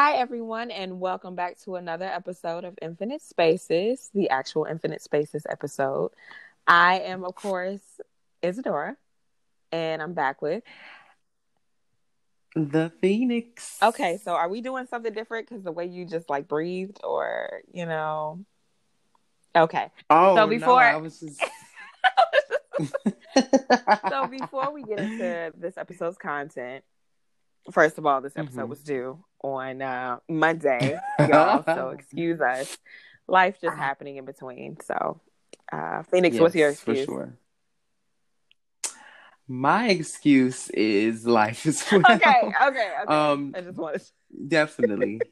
Hi, everyone, and welcome back to another episode of Infinite Spaces, the actual Infinite Spaces episode. I am, of course, Isadora, and I'm back with. The Phoenix. Okay, so are we doing something different because the way you just like breathed, or you know? Okay. Oh, So before- no, I was just. so before we get into this episode's content, first of all, this episode Mhm. was due on uh, Monday, y'all. so excuse us. Life just happening in between. So, uh, Phoenix, what's your Yes, for excuse? sure. My excuse is life is well. Okay, okay, okay. Um, I just wanted. definitely.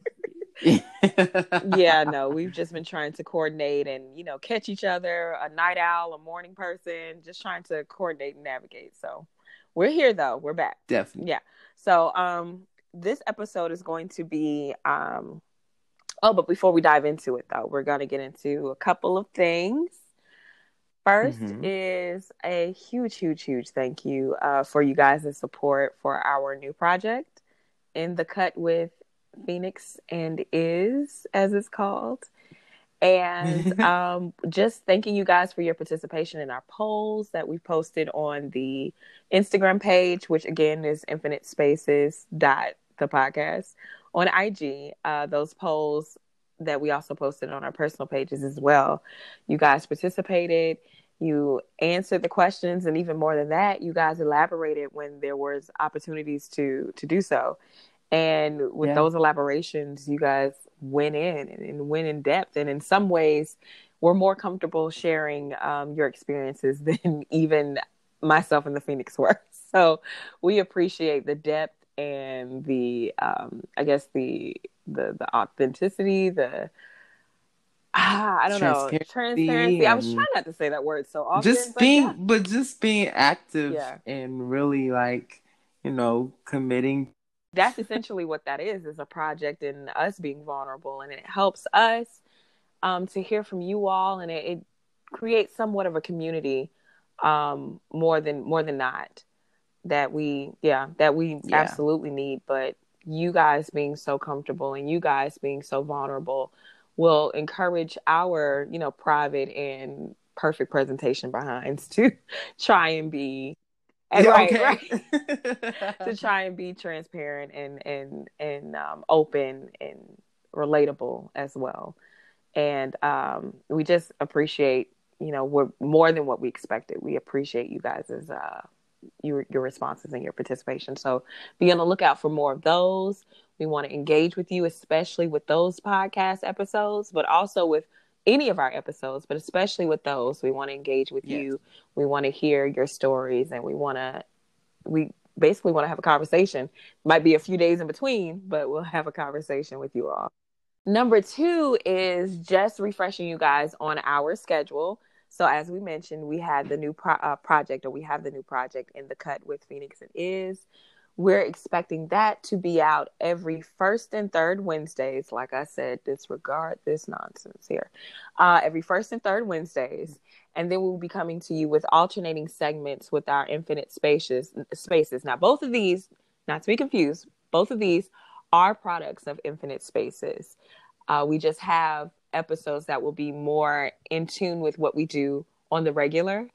yeah, no, we've just been trying to coordinate and you know catch each other. A night owl, a morning person, just trying to coordinate and navigate. So, we're here though. We're back. Definitely. Yeah. So um this episode is going to be um oh but before we dive into it though, we're gonna get into a couple of things. 1st Mhm. is a huge, huge, huge thank you uh, for you guys' support for our new project in the cut with Phoenix and is as it's called. And um, just thanking you guys for your participation in our polls that we posted on the Instagram page, which again is infinite spaces dot the podcast on IG. Uh, those polls that we also posted on our personal pages as well. You guys participated, you answered the questions, and even more than that, you guys elaborated when there was opportunities to to do so. And with Yeah. those elaborations, you guys went in and, and went in depth, and in some ways, we're more comfortable sharing um, your experiences than even myself and the Phoenix were. So we appreciate the depth and the, um, I guess the the the authenticity, the ah, I don't know, Transparency transparency. I was trying not to say that word so often. just but being, yeah. but just being active Yeah. and really like, you know, committing. that's essentially what that is is a project and us being vulnerable and it helps us um, to hear from you all and it, it creates somewhat of a community um, more than more than not that we yeah that we Yeah. absolutely need but you guys being so comfortable and you guys being so vulnerable will encourage our you know private and perfect presentation behinds to try and be Yeah, right, okay. right to try and be transparent and and and um, open and relatable as well. And um, we just appreciate, you know, we're more than what we expected. We appreciate you guys' as uh, your your responses and your participation. So be on the lookout for more of those. We want to engage with you, especially with those podcast episodes, but also with any of our episodes, but especially with those. We want to engage with Yes. you. We want to hear your stories, and we want to we basically want to have a conversation. Might be a few days in between, but we'll have a conversation with you all. Number two is just refreshing you guys on our schedule. So, as we mentioned, we had the new pro- uh, project, or we have the new project in the cut with Phoenix and Is. We're expecting that to be out every first and third Wednesdays. Like I said, disregard this nonsense here. Uh, every first and third Wednesdays and then we'll be coming to you with alternating segments with our infinite spaces spaces now both of these not to be confused both of these are products of infinite spaces uh, we just have episodes that will be more in tune with what we do on the regular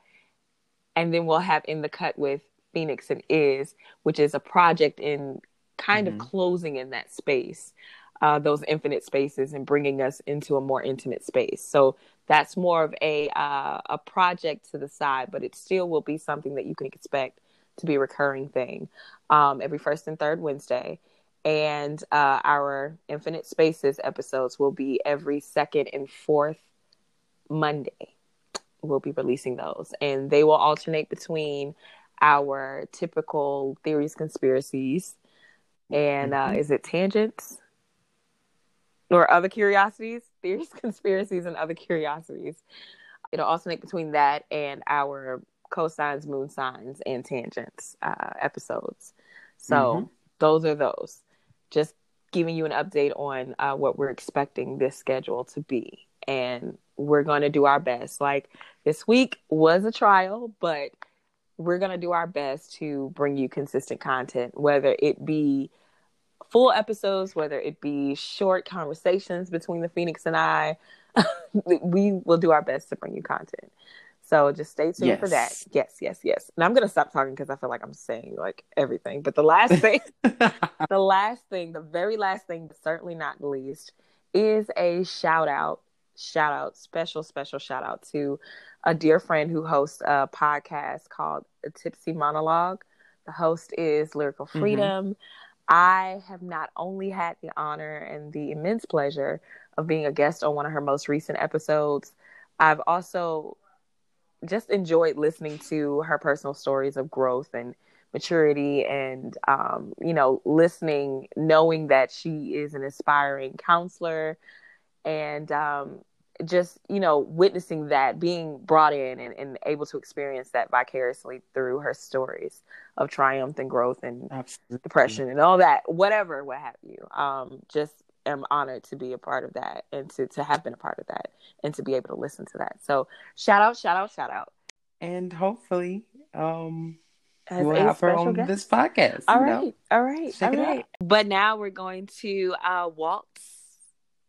and then we'll have in the cut with phoenix and is which is a project in kind Mhm. of closing in that space uh, those infinite spaces and bringing us into a more intimate space so that's more of a uh, a project to the side, but it still will be something that you can expect to be a recurring thing um, every first and third Wednesday. And uh, our Infinite Spaces episodes will be every second and fourth Monday. We'll be releasing those, and they will alternate between our typical theories, conspiracies, and uh, Mhm. is it tangents? or other curiosities, theories, conspiracies, and other curiosities. It'll alternate between that and our cosines, moon signs, and tangents uh, episodes. So Mhm. those are those. Just giving you an update on uh, what we're expecting this schedule to be. And we're going to do our best. Like this week was a trial, but we're going to do our best to bring you consistent content, whether it be full episodes, whether it be short conversations between the Phoenix and I, we will do our best to bring you content. So just stay tuned yes. for that. Yes, yes, yes. And I'm gonna stop talking because I feel like I'm saying like everything. But the last thing, the last thing, the very last thing, but certainly not the least, is a shout out, shout out, special, special shout out to a dear friend who hosts a podcast called A Tipsy Monologue. The host is Lyrical mm-hmm. Freedom. Mm-hmm. I have not only had the honor and the immense pleasure of being a guest on one of her most recent episodes, I've also just enjoyed listening to her personal stories of growth and maturity and um, you know listening knowing that she is an aspiring counselor and um, just you know witnessing that being brought in and, and, able to experience that vicariously through her stories of triumph and growth and Absolutely. depression and all that whatever what have you um, just am honored to be a part of that and to, to have been a part of that and to be able to listen to that. So shout out, shout out, shout out. And hopefully, um, As we'll have her on guest. this podcast. All right, know? all right, Check all right. But now we're going to uh, waltz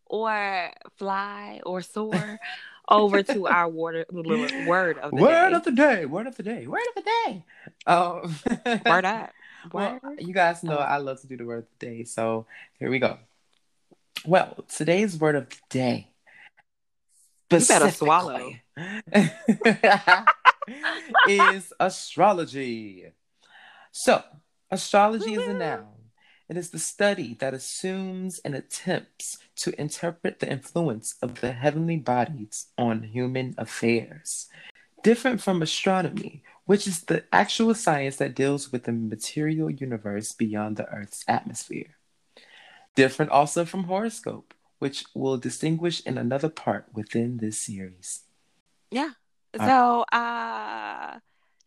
or fly or soar over to our word, word of the day. word day. of the day. Word of the day. Word of the day. Um, word up. Well, you guys know I love to do the word of the day, so here we go. Well, today's word of the day. You better swallow. is astrology. So, astrology is a noun. It is the study that assumes and attempts to interpret the influence of the heavenly bodies on human affairs. Different from astronomy, which is the actual science that deals with the material universe beyond the Earth's atmosphere. Different also from horoscope, which we'll distinguish in another part within this series. Yeah. So, uh,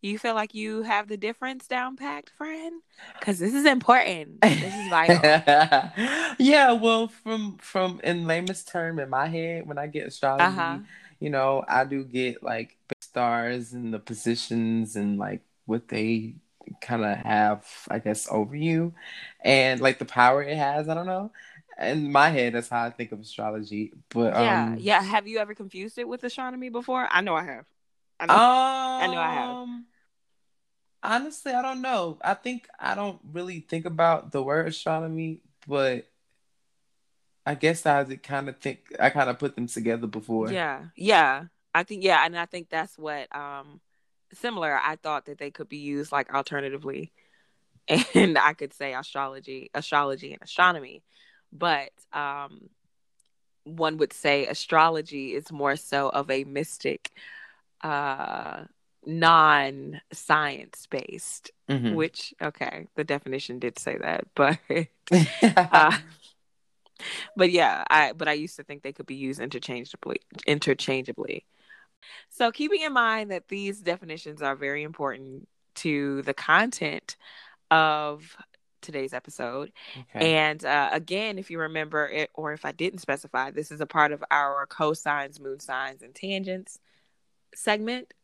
you feel like you have the difference down packed, friend? Because this is important. This is vital. yeah. Well, from from in lamest term in my head, when I get astrology, uh-huh. you know, I do get like stars and the positions and like what they kind of have, I guess, over you and like the power it has. I don't know. In my head, that's how I think of astrology. But yeah, um, yeah. Have you ever confused it with astronomy before? I know I have. I know, um, I know I have. Um, honestly, I don't know. I think I don't really think about the word astronomy, but I guess I kind of think I kind of put them together before. Yeah, yeah. I think yeah, and I think that's what um similar, I thought that they could be used like alternatively. And I could say astrology, astrology and astronomy. But um, one would say astrology is more so of a mystic, uh, non science based, mm-hmm. which, okay, the definition did say that. But. uh, but yeah, I but I used to think they could be used interchangeably interchangeably. So, keeping in mind that these definitions are very important to the content of today's episode. Okay. And uh, again, if you remember it, or if I didn't specify, this is a part of our cosines, moon signs, and tangents segment.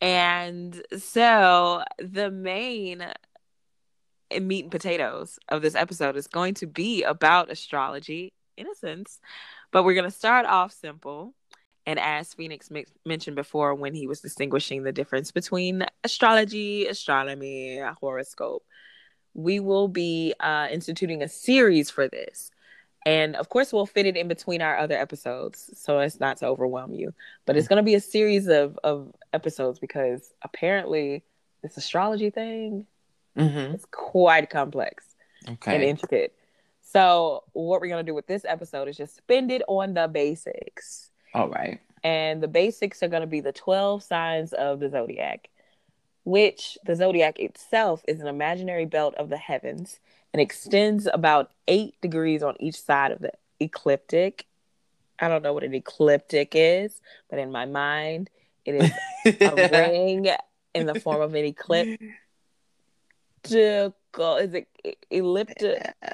And so the main meat and potatoes of this episode is going to be about astrology in a sense, but we're going to start off simple and as Phoenix m- mentioned before, when he was distinguishing the difference between astrology, astronomy, horoscope, we will be uh, instituting a series for this. And of course, we'll fit it in between our other episodes so as not to overwhelm you. But it's going to be a series of, of episodes because apparently this astrology thing mm-hmm. is quite complex okay. and intricate. So, what we're going to do with this episode is just spend it on the basics all right. And the basics are going to be the 12 signs of the zodiac, which the zodiac itself is an imaginary belt of the heavens and extends about eight degrees on each side of the ecliptic. I don't know what an ecliptic is, but in my mind, it is a ring in the form of an ecliptic. Is it elliptic? Uh,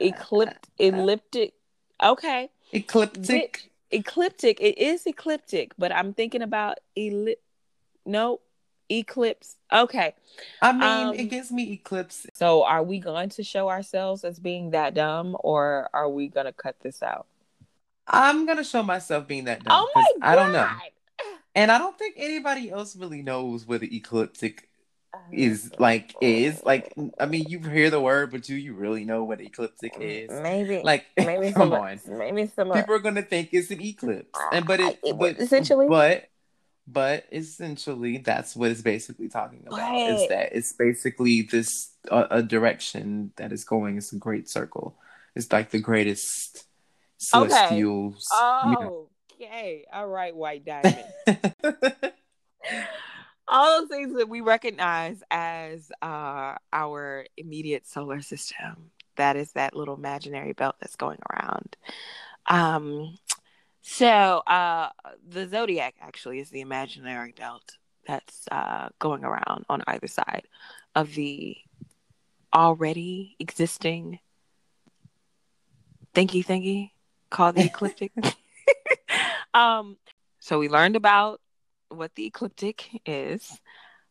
ecliptic? Elliptic? Okay. Ecliptic ecliptic. It is ecliptic, but I'm thinking about elip. No, Eclipse. Okay. I mean, Um, it gives me eclipse. So are we going to show ourselves as being that dumb or are we going to cut this out? I'm gonna show myself being that dumb. Oh my god. I don't know, and I don't think anybody else really knows what the ecliptic is oh, like. Is like, I mean, you hear the word, but do you really know what ecliptic is? Maybe Like, maybe come some, on. Maybe some uh, People are gonna think it's an eclipse, ah, and but it, I- but essentially- but but essentially that's what it's basically talking about. Is that it's basically this a, a direction that is going. It's a great circle. It's like the greatest Okay. celestials. you know. Oh, okay. All right, White Diamond. All those things that we recognize as uh, our immediate solar system. That is that little imaginary belt that's going around. Um, so uh, the zodiac actually is the imaginary belt that's uh, going around on either side of the already existing thingy thingy called the ecliptic. um, so we learned about what the ecliptic is,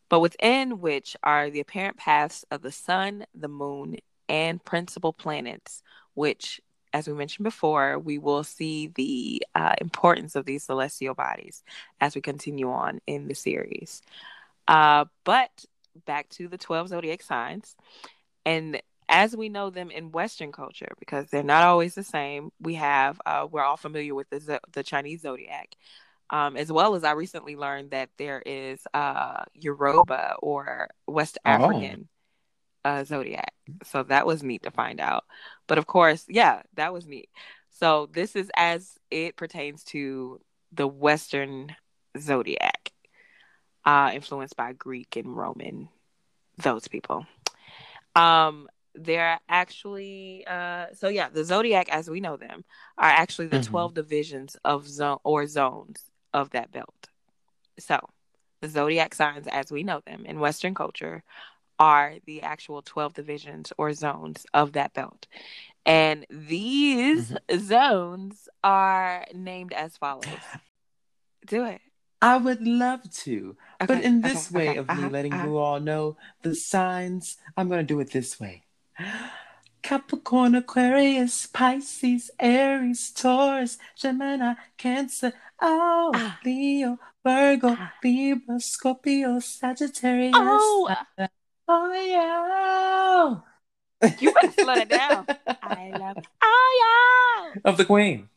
but within which are the apparent paths of the sun, the moon, and principal planets, which, as we mentioned before, we will see the uh, importance of these celestial bodies as we continue on in the series. Uh, but back to the 12 zodiac signs. And as we know them in Western culture, because they're not always the same, we have, uh, we're all familiar with the, the Chinese zodiac. Um, as well as I recently learned that there is uh, Yoruba or West Oh. African uh, zodiac. So that was neat to find out. But of course, yeah, that was neat. So this is as it pertains to the Western zodiac, uh, influenced by Greek and Roman, those people. Um, they're actually uh so yeah the zodiac as we know them are actually the Mhm. 12 divisions of zone or zones of that belt. So the zodiac signs as we know them in western culture are the actual 12 divisions or zones of that belt. And these zones are named as follows. Do it. I would love to, but in this okay, way okay, of me uh-huh, letting uh-huh. you all know the signs, I'm going to do it this way. Capricorn, Aquarius, Pisces, Aries, Taurus, Gemini, Cancer, oh, Ah. Leo, Virgo, Ah. Libra, Scorpio, Sagittarius. Oh. oh yeah. You better slow it down. i love oh yeah of the Queen.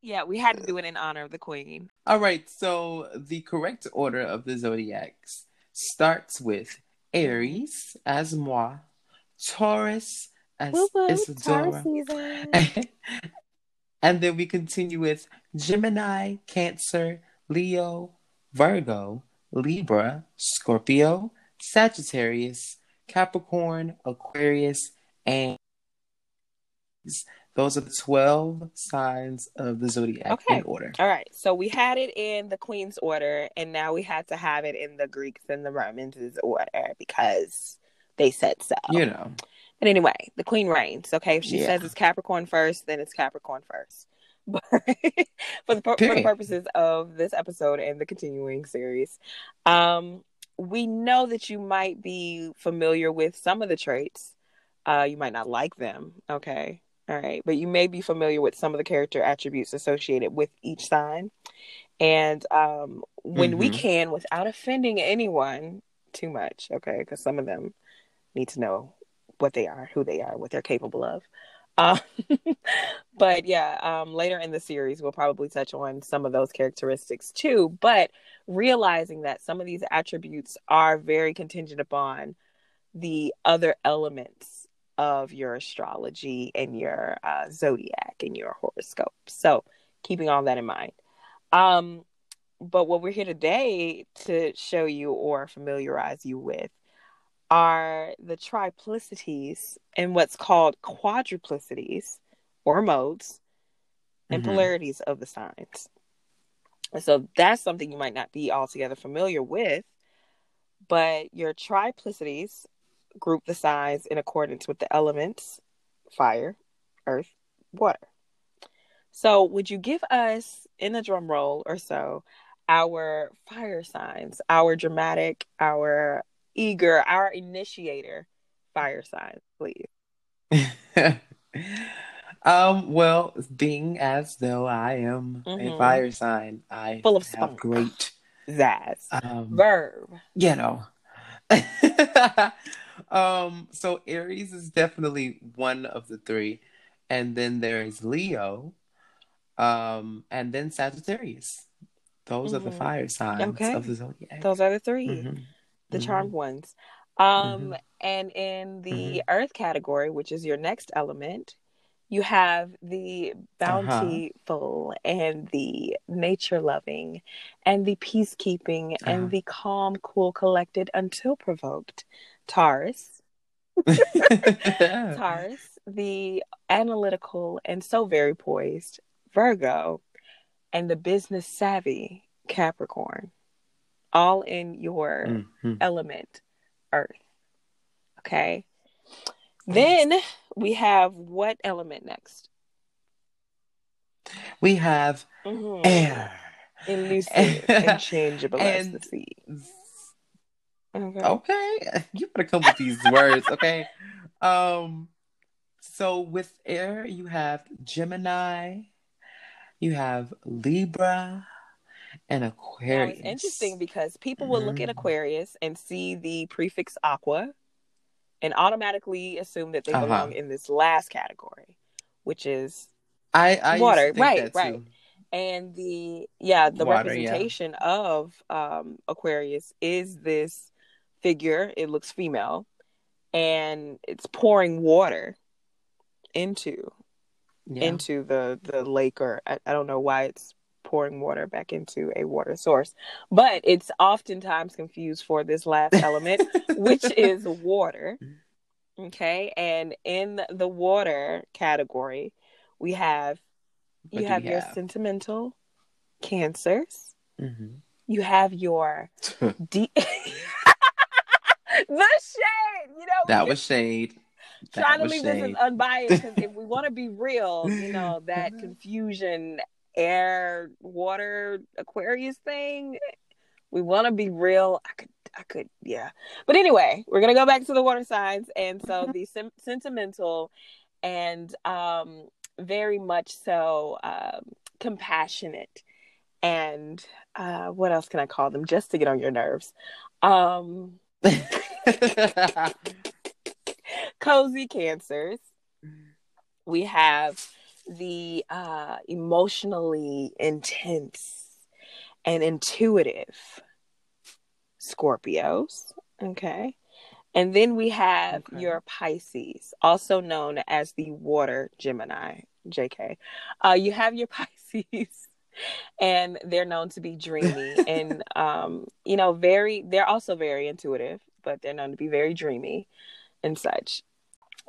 yeah we had to do it in honor of the queen All right, so the correct order of the zodiacs starts with Aries as moi, Taurus as Isadora, and then we continue with Gemini, Cancer, Leo, Virgo, Libra, Scorpio, Sagittarius, Capricorn, Aquarius, and those are the 12 signs of the zodiac Okay. in order. All right, so we had it in the Queen's order, and now we had to have it in the Greeks and the Romans' order because they said so. You know. But anyway, the Queen reigns. Okay, if she Yeah. says it's Capricorn first, then it's Capricorn first. But for the for the purposes of this episode and the continuing series, um, we know that you might be familiar with some of the traits. Uh, you might not like them. Okay, all right, but you may be familiar with some of the character attributes associated with each sign. And um, when we Mhm. can, without offending anyone too much, okay, because some of them need to know what they are, who they are, what they're capable of. Uh, but yeah, um, later in the series, we'll probably touch on some of those characteristics too. But realizing that some of these attributes are very contingent upon the other elements of your astrology and your uh, zodiac and your horoscope. So keeping all that in mind. Um, but what we're here today to show you or familiarize you with are the triplicities and what's called quadruplicities or modes and Mhm. polarities of the signs. And so that's something you might not be altogether familiar with, but your triplicities group the signs in accordance with the elements fire, earth, water. So, would you give us in a drum roll or so our fire signs, our dramatic, our eager, our initiator fire signs, please. um, well, being as though I am mm-hmm. a fire sign, I full of have spunk. great zazz. Um, Verb. You know. um, so Aries is definitely one of the three. And then there's Leo. Um, and then Sagittarius. Those mm-hmm. are the mm-hmm. fire signs okay. of the zodiac. Those are the 3 mm-hmm. The mm-hmm. charmed ones. Um, mm-hmm. and in the mm-hmm. earth category, which is your next element, you have the uh-huh. bountiful uh-huh. and the nature loving and the peacekeeping uh-huh. and the calm, cool, collected until provoked. Taurus. Taurus, the analytical and so very poised Virgo, and the business savvy Capricorn, all in your mm-hmm. element, Earth. Okay. Then we have what element next? We have mm-hmm. air. Elusive and changeable as the sea. Okay. okay. You better come with these words, okay? Um so with air you have Gemini, you have Libra, and Aquarius. Now, it's interesting because people will mm-hmm. look at mm-hmm. Aquarius and see the prefix aqua and automatically assume that they uh-huh. belong in this last category, which is I, I water. right, right. And the yeah, the water, representation yeah. of um, Aquarius is this figure. It looks female, and it's pouring water into yeah. into the the lake, or I, I don't know why it's pouring water back into a water source. But it's oftentimes confused for this last element, which is water. Okay. And in the water category, we have what you have your have? sentimental cancers. Mm-hmm. You have your de- the shade. You know that was shade. That trying to leave shade. this as unbiased because if we want to be real, you know that confusion air, water, Aquarius thing. We want to be real. I could, I could, yeah. But anyway, we're gonna go back to the water signs, and so the sim- sentimental and um, very much so um, compassionate, and uh, what else can I call them? Just to get on your nerves. Um, cozy cancers. We have the uh, emotionally intense and intuitive Scorpios. Okay. And then we have okay. your Pisces, also known as the water Gemini, JK. Uh, you have your Pisces, and they're known to be dreamy and, um, you know, very, they're also very intuitive, but they're known to be very dreamy and such.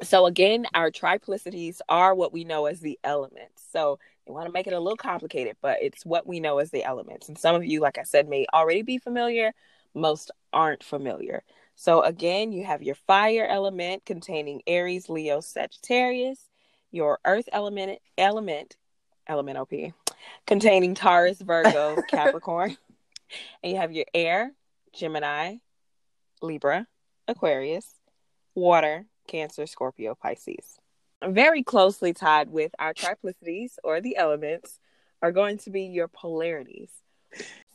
So again, our triplicities are what we know as the elements. So they want to make it a little complicated, but it's what we know as the elements. And some of you, like I said, may already be familiar. Most aren't familiar. So again, you have your fire element containing Aries, Leo, Sagittarius, your earth element element element OP containing Taurus, Virgo, Capricorn. and you have your air, Gemini, Libra, Aquarius, water, Cancer, Scorpio, Pisces. Very closely tied with our triplicities or the elements are going to be your polarities.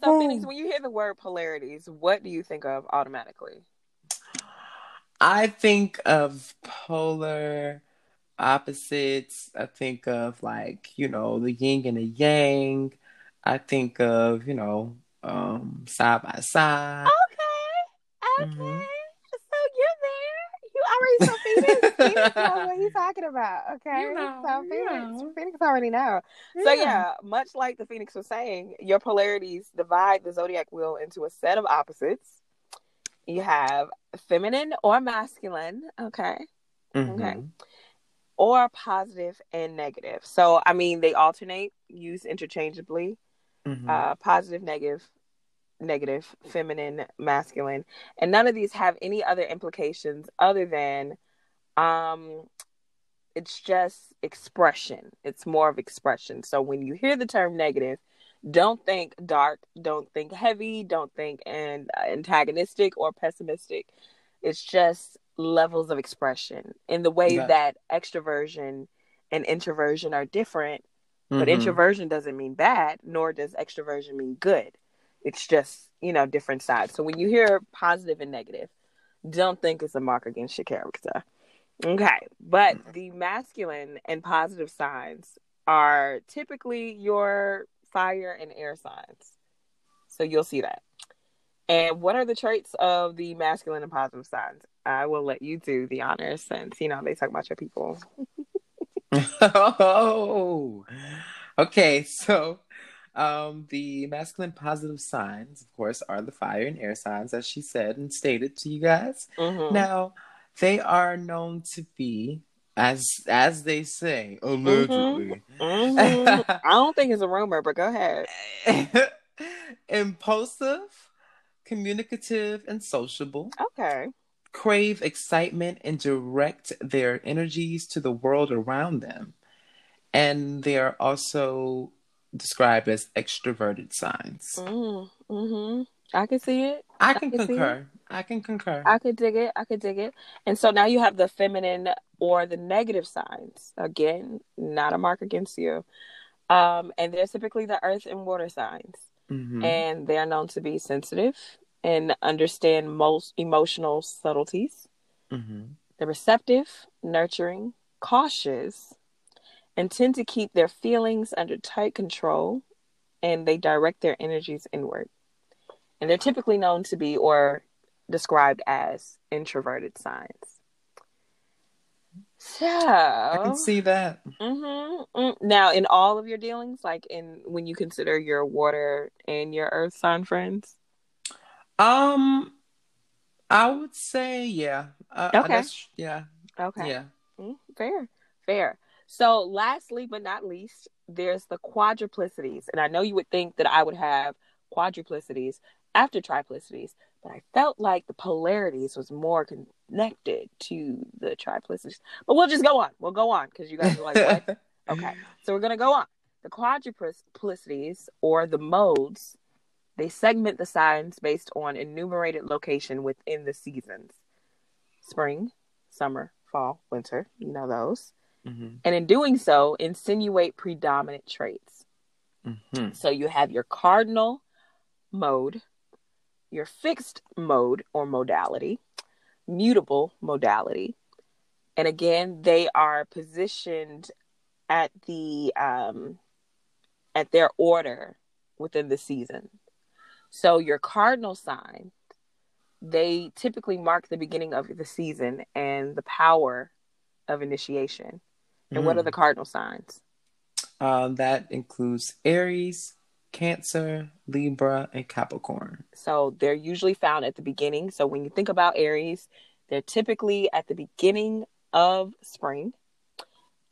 So, Phoenix, when you hear the word polarities, what do you think of automatically? I think of polar opposites. I think of like, you know, the yin and the yang. I think of, you know, um, side by side. Okay. Okay. Mm-hmm already so Phoenix. Phoenix knows what he's talking about. Okay. You know, so Phoenix, know. Phoenix already know. Yeah. So yeah, much like the Phoenix was saying, your polarities divide the zodiac wheel into a set of opposites. You have feminine or masculine. Okay. Mm-hmm. Okay. Or positive and negative. So I mean they alternate, used interchangeably. Mm-hmm. Uh, positive, negative, negative, feminine, masculine, and none of these have any other implications other than um it's just expression. It's more of expression. So when you hear the term negative, Don't think dark, don't think heavy, don't think and uh, antagonistic or pessimistic. It's just levels of expression in the way Yeah. that extroversion and introversion are different but Mhm. introversion doesn't mean bad, nor does extroversion mean good. It's just, you know, different sides. So when you hear positive and negative, don't think it's a mark against your character. Okay. But mm-hmm. the masculine and positive signs are typically your fire and air signs. So you'll see that. And what are the traits of the masculine and positive signs? I will let you do the honors since, you know, they talk about your people. oh, okay. So, um, the masculine positive signs, of course, are the fire and air signs, as she said and stated to you guys. Mhm. Now, they are known to be, as as they say, allegedly, Mhm. I don't think it's a rumor, but go ahead. impulsive, communicative, and sociable. Okay. crave excitement and direct their energies to the world around them. And they are also described as extroverted signs. Mm, hmm I can see it. I can can concur. I can concur. I could dig it. I could dig it. And so now you have the feminine or the negative signs. Again, not a mark against you. Um, and they're typically the earth and water signs. Mhm. And they are known to be sensitive and understand most emotional subtleties. Mhm. They're receptive, nurturing, cautious, and tend to keep their feelings under tight control and they direct their energies inward. And they're typically known to be or described as introverted signs. So, I can see that. Mhm. Mm. now in all of your dealings, like in when you consider your water and your earth sign friends, Um, I would say, yeah. Uh, Okay. yeah. okay, Yeah. Mm, fair, fair. So, lastly but not least, there's the quadruplicities, and I know you would think that I would have quadruplicities after triplicities, but I felt like the polarities was more connected to the triplicities. But we'll just go on. We'll go on because you guys are like, what? Okay, so we're gonna go on. The quadruplicities or the modes, they segment the signs based on enumerated location within the seasons: spring, summer, fall, winter. You know those, Mhm. and in doing so, insinuate predominant traits. Mhm. So you have your cardinal mode, your fixed mode or modality, mutable modality. And again, they are positioned at the um at their order within the season. So your cardinal sign, they typically mark the beginning of the season and the power of initiation. And what are the cardinal signs? Um, that includes Aries, Cancer, Libra, and Capricorn. So they're usually found at the beginning. So when you think about Aries, they're typically at the beginning of spring,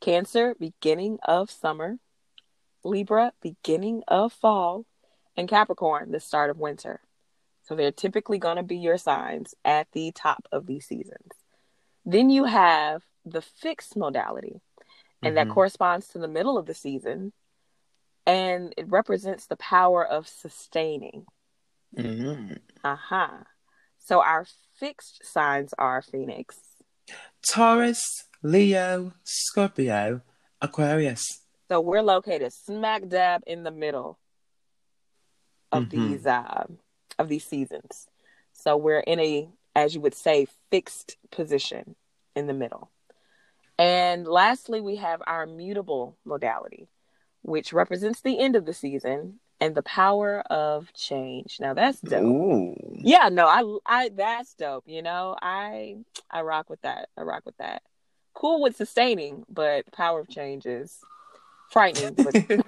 Cancer, beginning of summer, Libra, beginning of fall, and Capricorn, the start of winter. So they're typically going to be your signs at the top of these seasons. Then you have the fixed modality, and that Mhm. corresponds to the middle of the season, and it represents the power of sustaining. Mhm. Uh-huh. So our fixed signs are Phoenix. Taurus, Leo, Scorpio, Aquarius. So we're located smack dab in the middle of Mhm. these uh, of these seasons. So we're in a, as you would say, fixed position in the middle. And lastly, we have our mutable modality, which represents the end of the season and the power of change. Now that's dope. Ooh. Yeah, no, I, I, that's dope. You know, I, I rock with that. I rock with that. Cool with sustaining, but power of change is frightening, but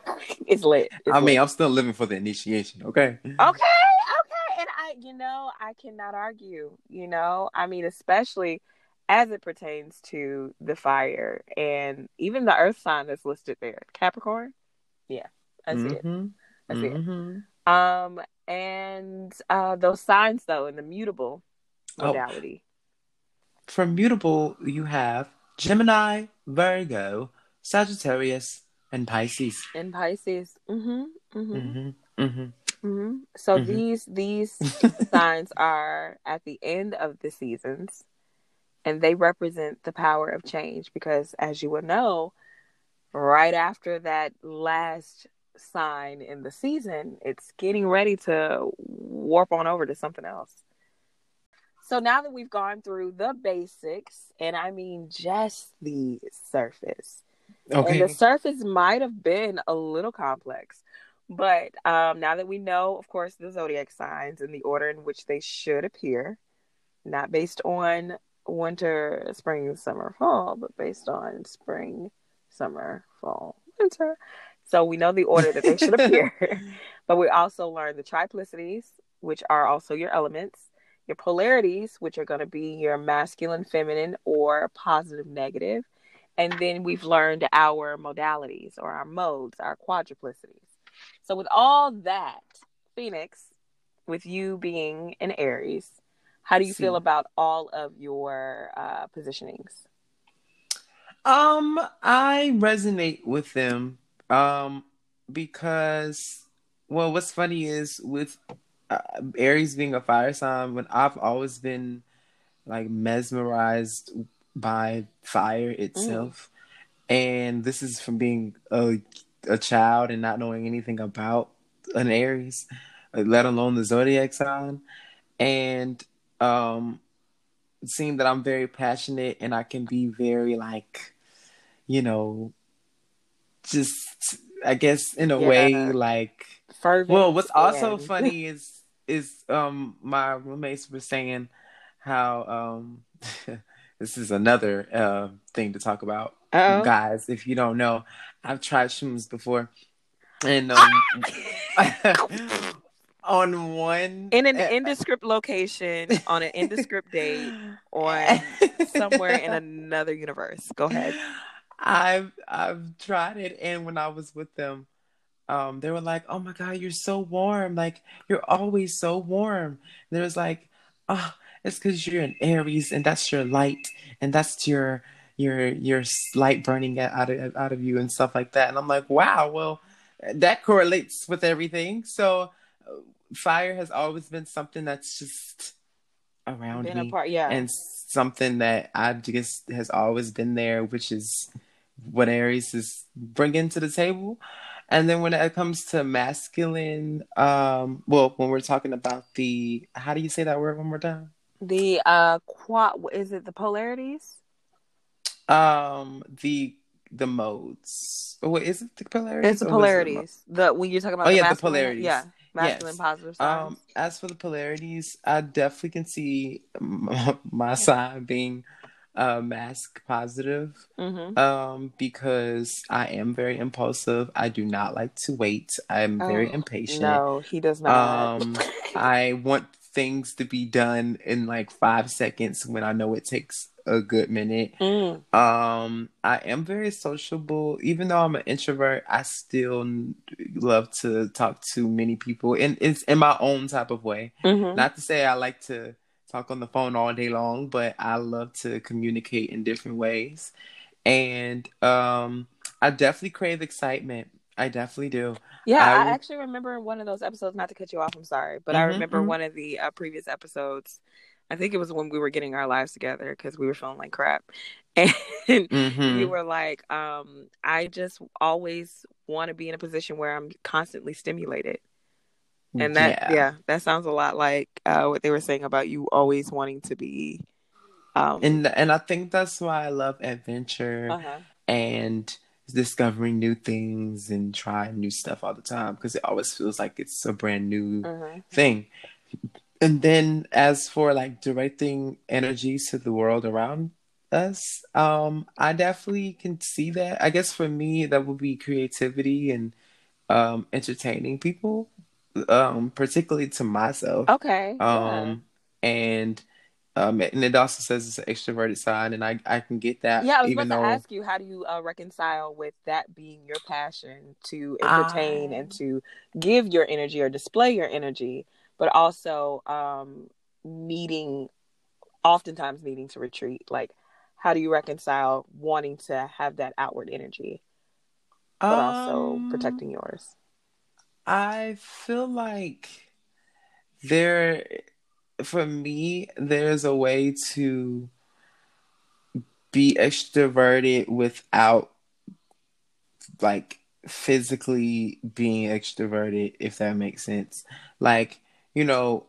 it's lit. It's I mean, lit. I'm still living for the initiation. Okay. okay, okay, and I, you know, I cannot argue. You know, I mean, especially as it pertains to the fire and even the earth sign that's listed there, Capricorn. Yeah, I see it. Mhm. I see it. Mhm. Um, and uh, those signs though in the mutable Oh. modality. For mutable, you have Gemini, Virgo, Sagittarius, And Pisces. And Pisces. Mm-hmm. Mm-hmm. Mm-hmm. Mm-hmm. Mm-hmm. So Mhm. these these signs are at the end of the seasons, and they represent the power of change. Because as you will know, right after that last sign in the season, it's getting ready to warp on over to something else. So now that we've gone through the basics, and I mean just the surface, Okay. and the surface might have been a little complex. But um, now that we know, of course, the zodiac signs and the order in which they should appear, not based on winter, spring, summer, fall, but based on spring, summer, fall, winter. So we know the order that they should appear. but we also learned the triplicities, which are also your elements, your polarities, which are going to be your masculine, feminine, or positive, negative. And then we've learned our modalities or our modes, our quadruplicities. So, with all that, Phoenix, with you being an Aries, how do you feel about all of your uh, positionings? Um, I resonate with them. Um, because well, what's funny is with uh, Aries being a fire sign, when I've always been like mesmerized by fire itself, and this is from being a a child and not knowing anything about an Aries, let alone the zodiac sign, and um, seeing that I'm very passionate and I can be very like, you know, just I guess in a Yeah. way like Fervent. well, what's also and- funny is is um my roommates were saying how um this is another uh thing to talk about. Uh-oh. Guys, if you don't know, I've tried shrooms before. And um on one in an indescript location on an indescript date on somewhere in another universe. Go ahead. I've I've tried it, and when I was with them, um, they were like, "Oh my god, you're so warm! Like you're always so warm." And it was like, "Oh, it's because you're an Aries, and that's your light, and that's your your your light burning out of out of you, and stuff like that." And I'm like, "Wow, well, that correlates with everything." So, fire has always been something that's just around Been me part, yeah. and something that I just has always been there, which is what Aries is bringing to the table. And then when it comes to masculine, um, well, when we're talking about the, how do you say that word one more time? the uh, quad is it the polarities? Um, the the modes. Oh, wait, is it the polarities? It's the was it polarities. The when you're talking about Oh, the yeah, the polarities. yeah, masculine Yes. positive signs. Um, as for the polarities, I definitely can see my, my sign being uh, mask positive. mm-hmm. Um, because I am very impulsive. I do not like to wait. I'm very Oh, impatient. No, he does not. Um, I want things to be done in like five seconds when I know it takes a good minute. Mm, Um, I am very sociable. Even though I'm an introvert, I still love to talk to many people in it's in my own type of way. mhm. Not to say I like to talk on the phone all day long, but I love to communicate in different ways. And um, I definitely crave excitement. I definitely do. Yeah, I I, actually remember one of those episodes. Not to cut you off, I'm sorry, but I Mhm, remember mhm. one of the uh, previous episodes. I think it was when we were getting our lives together because we were feeling like crap, and Mhm. you were like, um, "I just always want to be in a position where I'm constantly stimulated." And that, yeah, that sounds a lot like uh, what they were saying about you always wanting to be. Um, And and I think that's why I love adventure uh-huh. and discovering new things and trying new stuff all the time because it always feels like it's a brand new Mhm. thing. And then as for like directing energies to the world around us, um, I definitely can see that. I guess for me that would be creativity and um entertaining people, um, particularly to myself. Okay. yeah. Um and um and it also says it's an extroverted sign and I I can get that Yeah, I was even about though to ask you, how do you uh, reconcile with that being your passion to entertain I- and to give your energy or display your energy, but also um, needing, oftentimes needing to retreat? Like, how do you reconcile wanting to have that outward energy? but um, also protecting yours? I feel like there, for me, there's a way to be extroverted without like physically being extroverted, if that makes sense. Like, you know,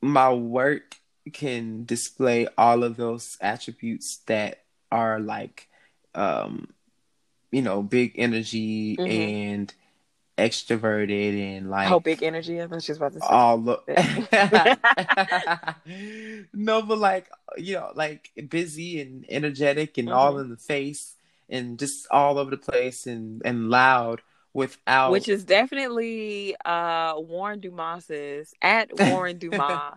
my work can display all of those attributes that are like um you know big energy mm-hmm. and extroverted and like oh big energy i was just about to say all the no but like you know like busy and energetic and mm-hmm. all in the face and just all over the place and and loud without which is definitely uh Warren Dumas's at Warren Dumas.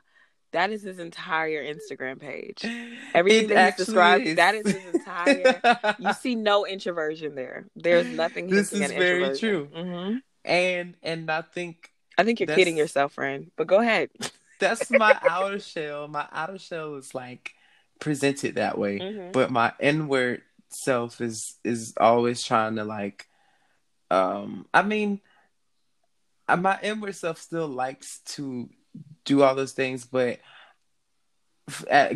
that is his entire Instagram page. Everything it that he's described, is. that is his entire. you see no introversion there. There's nothing. This is very true. Mm-hmm. And and I think I think you're kidding yourself, friend. But go ahead. that's my outer shell. My outer shell is like presented that way, mm-hmm. but my inward self is is always trying to like um i mean my inward self still likes to do all those things but at,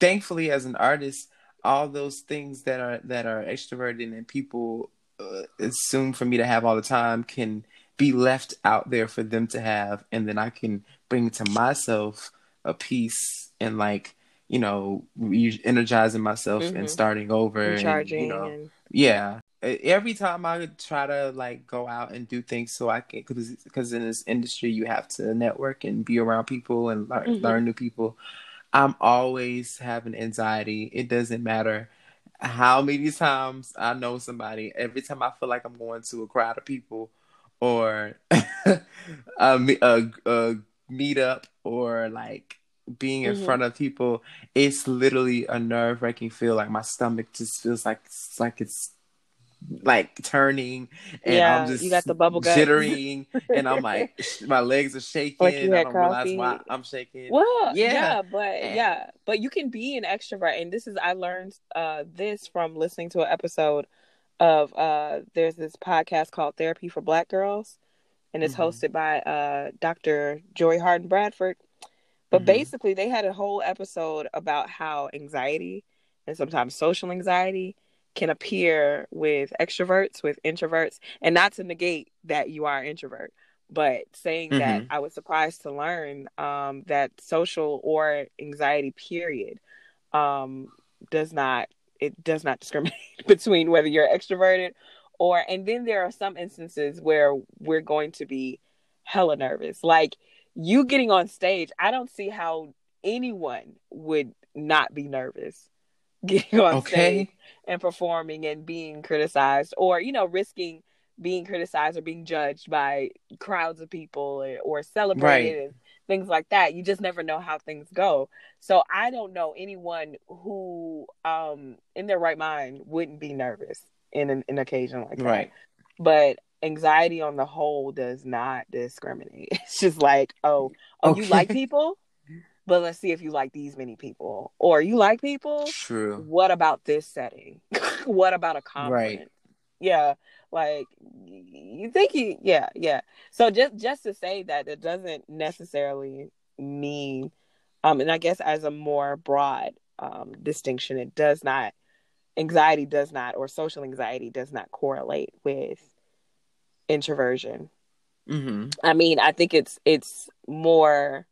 thankfully as an artist all those things that are that are extroverted and people uh, assume for me to have all the time can be left out there for them to have and then i can bring to myself a piece and like you know, energizing myself mm-hmm. and starting over, recharging, and, you know, and... yeah. Every time I try to like go out and do things, so I can because because in this industry you have to network and be around people and learn, mm-hmm. learn new people. I'm always having anxiety. It doesn't matter how many times I know somebody. Every time I feel like I'm going to a crowd of people or a, a, a meetup or like being in mm-hmm. front of people, it's literally a nerve wracking feel. Like my stomach just feels like it's like it's like turning and yeah, I'm just you got the bubble gut. jittering and I'm like my legs are shaking. Like I don't realize why I'm shaking. Well, yeah, yeah but and... yeah, but you can be an extrovert, and this is I learned uh, this from listening to an episode of uh, there's this podcast called Therapy for Black Girls, and it's mm-hmm. hosted by uh, Dr. Joy Harden Bradford, but mm-hmm. basically, they had a whole episode about how anxiety and sometimes social anxiety can appear with extroverts, with introverts, and not to negate that you are an introvert, but saying mm-hmm. that I was surprised to learn um, that social or anxiety period um, does not it does not discriminate between whether you're extroverted or and then there are some instances where we're going to be hella nervous like you getting on stage, I don't see how anyone would not be nervous getting on okay. stage and performing and being criticized or, you know, risking being criticized or being judged by crowds of people or, or celebrated right. and things like that. You just never know how things go. So I don't know anyone who um in their right mind wouldn't be nervous in an, an occasion like that. Right. But anxiety on the whole does not discriminate. It's just like, oh, oh, okay. you like people, but let's see if you like these many people, or you like people. True. What about this setting? what about a conference? Right. Yeah, like you think you, yeah, yeah. So just just to say that it doesn't necessarily mean, um, and I guess as a more broad um distinction, it does not. Anxiety does not, or social anxiety does not correlate with introversion. Mm-hmm. I mean, I think it's it's more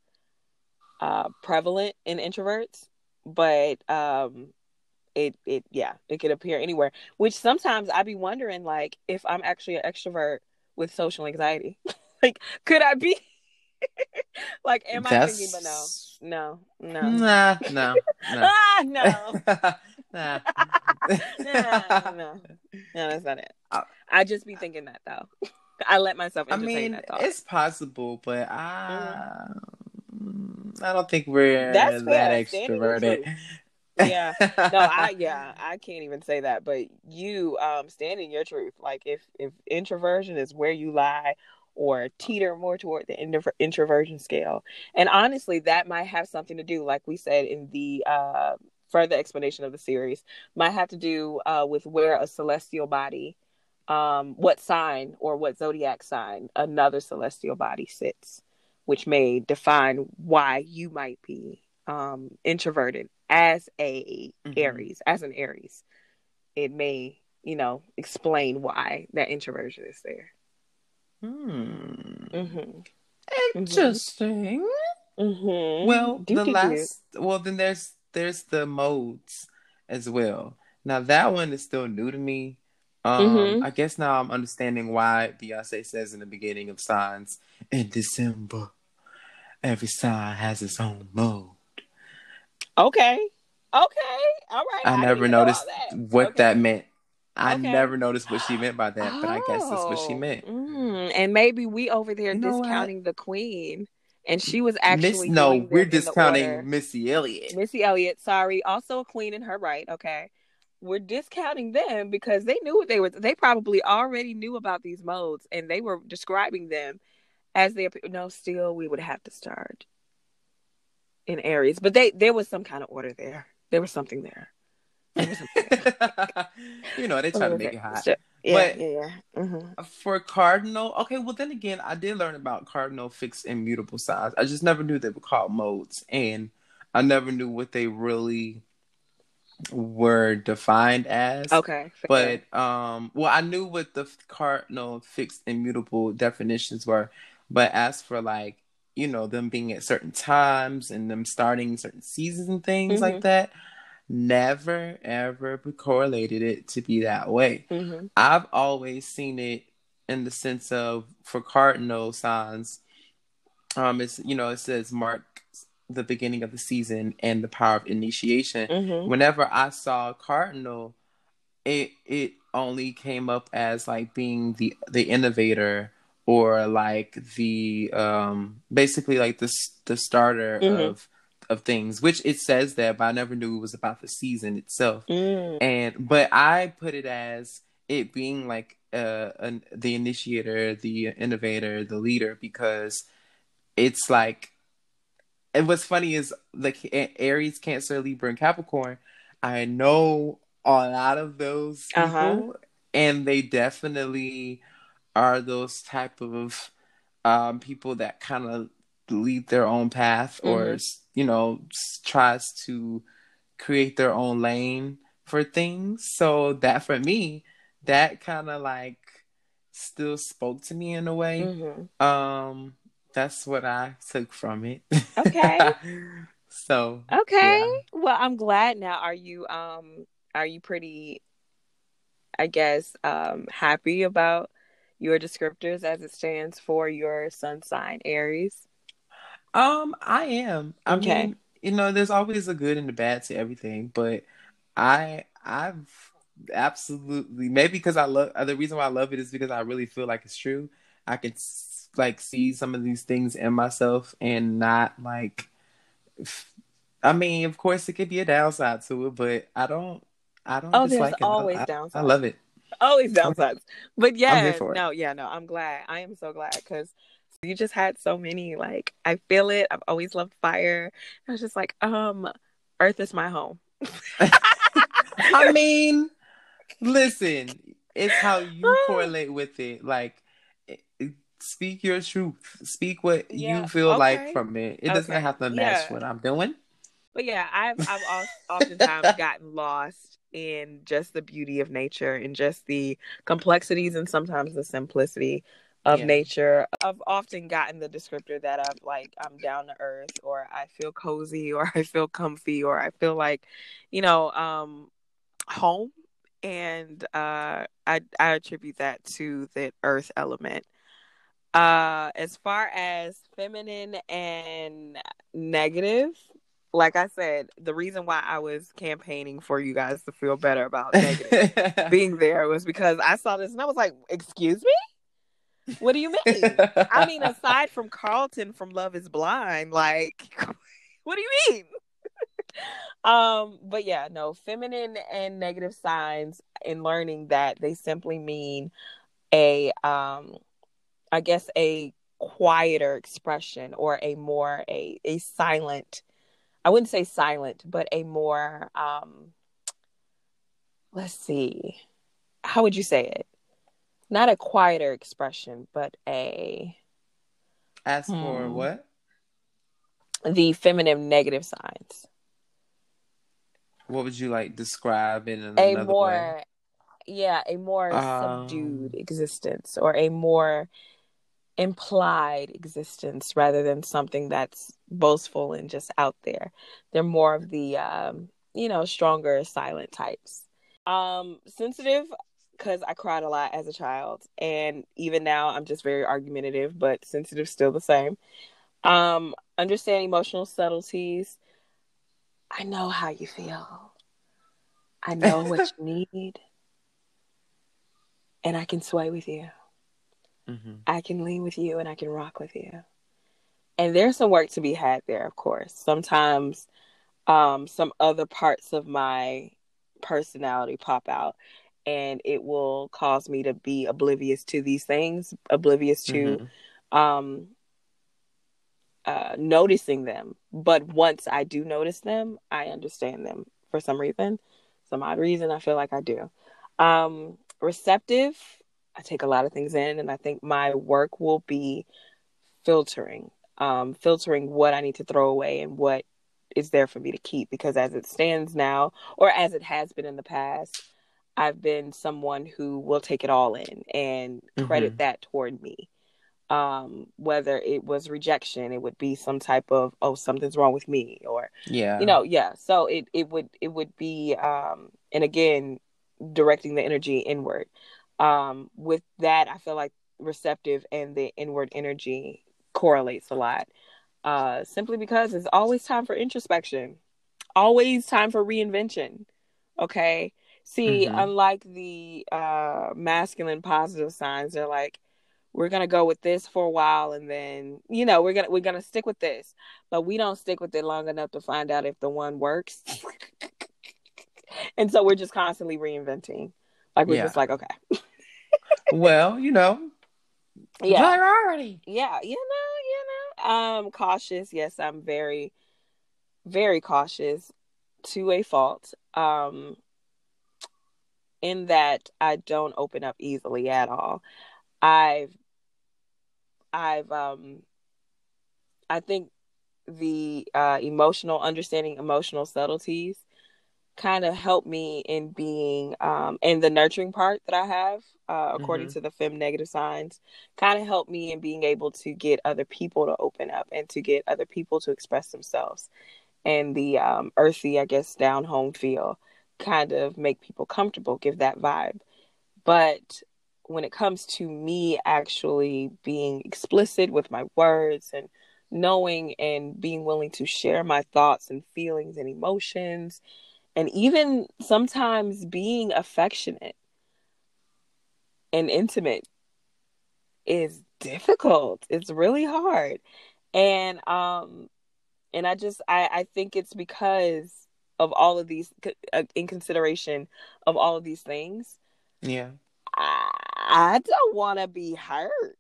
uh, prevalent in introverts, but um, it it yeah, it could appear anywhere. Which sometimes I be wondering, like, if I'm actually an extrovert with social anxiety, like, could I be? like, am That's... I thinking? But no, no, no, nah, no, no, ah, no. nah. no, no, no, that's not it. Uh, I just be thinking that though. I let myself. I mean, it's possible, but I, mm. I don't think we're that's that extroverted. yeah, no, I yeah, I can't even say that. But you, um, stand in your truth. Like if if introversion is where you lie, or teeter more toward the intro- introversion scale, and honestly, that might have something to do, like we said in the uh, further explanation of the series, might have to do uh, with where a celestial body um, what sign or what zodiac sign another celestial body sits, which may define why you might be um, introverted as a mm-hmm. Aries, as an Aries. It may, you know, explain why that introversion is there. Hmm. Mm-hmm. Interesting. Mm-hmm. Well, do, the do, last. Do. Well, then there's there's the modes as well. Now that one is still new to me. Um, mm-hmm. I guess now I'm understanding why Beyonce says in the beginning of signs in December, every sign has its own mode. Okay. Okay. All right. I, I never noticed that. what okay. that meant. I okay. never noticed what she meant by that, oh. but I guess that's what she oh. meant. Mm. And maybe we over there you discounting the queen, and she was actually Miss, no. We're discounting Missy Elliott. Missy Elliott, sorry, also a queen in her right. Okay, we're discounting them because they knew what they were. They probably already knew about these modes, and they were describing them as they. No, still, we would have to start in Aries, but they there was some kind of order there. There was something there. you know, they try to make it hot. Sure. Yeah, but yeah, yeah. Mm-hmm. for cardinal, okay. Well, then again, I did learn about cardinal fixed immutable signs. I just never knew they were called modes, and I never knew what they really were defined as. Okay. But um, well, I knew what the cardinal fixed immutable definitions were, but as for like you know them being at certain times and them starting certain seasons and things mm-hmm. like that never ever correlated it to be that way mm-hmm. i've always seen it in the sense of for cardinal signs um it's you know it says mark the beginning of the season and the power of initiation mm-hmm. whenever i saw cardinal it it only came up as like being the the innovator or like the um basically like the the starter mm-hmm. of of things which it says that but i never knew it was about the season itself mm. and but i put it as it being like uh an, the initiator the innovator the leader because it's like and what's funny is like aries cancer libra and capricorn i know a lot of those uh-huh. people uh-huh. and they definitely are those type of um, people that kind of lead their own path or mm-hmm. you know tries to create their own lane for things so that for me that kind of like still spoke to me in a way mm-hmm. um that's what i took from it okay so okay yeah. well i'm glad now are you um are you pretty i guess um happy about your descriptors as it stands for your sun sign Aries? Um, I am. I okay. mean, you know, there's always a good and a bad to everything, but I I've absolutely maybe because I love the reason why I love it is because I really feel like it's true. I can like see some of these things in myself and not like I mean, of course it could be a downside to it, but I don't I don't Oh, there's always downside. I love it always downsides. But yeah, no, yeah, no, I'm glad. I am so glad because you just had so many. Like, I feel it. I've always loved fire. I was just like, um, Earth is my home. I mean, listen, it's how you correlate with it. Like, speak your truth. Speak what yeah, you feel okay. like from it. It doesn't have to match yeah. what I'm doing. But yeah, I've I've oftentimes gotten lost in just the beauty of nature and just the complexities and sometimes the simplicity of yeah. nature. I've often gotten the descriptor that I'm like I'm down to earth or I feel cozy or I feel comfy or I feel like, you know, um home and uh I I attribute that to the earth element. Uh as far as feminine and negative, like I said, the reason why I was campaigning for you guys to feel better about being there was because I saw this and I was like, "Excuse me, what do you mean?" I mean, aside from Carlton from Love Is Blind, like, what do you mean? um, but yeah, no, feminine and negative signs in learning that they simply mean a, um, I guess a quieter expression or a more a a silent I wouldn't say silent, but a more um let's see. How would you say it? not a quieter expression, but a As for Hmm. what? the feminine negative signs. What would you like describe in A more way? yeah, a more Um, subdued existence or a more implied existence rather than something that's boastful and just out there. They're more of the um, you know, stronger silent types. Um sensitive cuz I cried a lot as a child and even now I'm just very argumentative, but sensitive still the same. Um understand emotional subtleties. I know how you feel. I know what you need. And I can sway with you. Mhm. I can lean with you and I can rock with you. And there's some work to be had there, of course. Sometimes um, some other parts of my personality pop out and it will cause me to be oblivious to these things, oblivious to Mhm. um, uh, noticing them. But once I do notice them, I understand them for some reason. Some odd reason, I feel like I do. Um, receptive, I take a lot of things in, and I think my work will be filtering, um, filtering what I need to throw away and what is there for me to keep. Because as it stands now, or as it has been in the past, I've been someone who will take it all in and credit Mhm. that toward me um whether it was rejection it would be some type of oh something's wrong with me or Yeah. you know yeah so it it would it would be um and again directing the energy inward um with that i feel like receptive and the inward energy correlates a lot. Uh simply because it's always time for introspection always time for reinvention okay? See Mhm. unlike the uh masculine positive signs they're like we're gonna go with this for a while and then you know we're gonna we're gonna stick with this. But we don't stick with it long enough to find out if the one works. And so we're just constantly reinventing like we're Yeah. just like okay. Well, you know, yeah. priority. yeah you know you know. Um cautious. Yes i'm very very cautious to a fault um in that i don't open up easily at all. I've i've um i think the uh emotional understanding emotional subtleties kind of help me in being um in the nurturing part that i have uh according Mhm. to the fem negative signs kind of help me in being able to get other people to open up and to get other people to express themselves and the um earthy i guess down home feel kind of make people comfortable give that vibe but when it comes to me actually being explicit with my words and knowing and being willing to share my thoughts and feelings and emotions and even sometimes being affectionate and intimate is difficult. It's really hard. And um and i just i i think it's because of all of these uh, in consideration of all of these things. Yeah. i, I don't want to be hurt.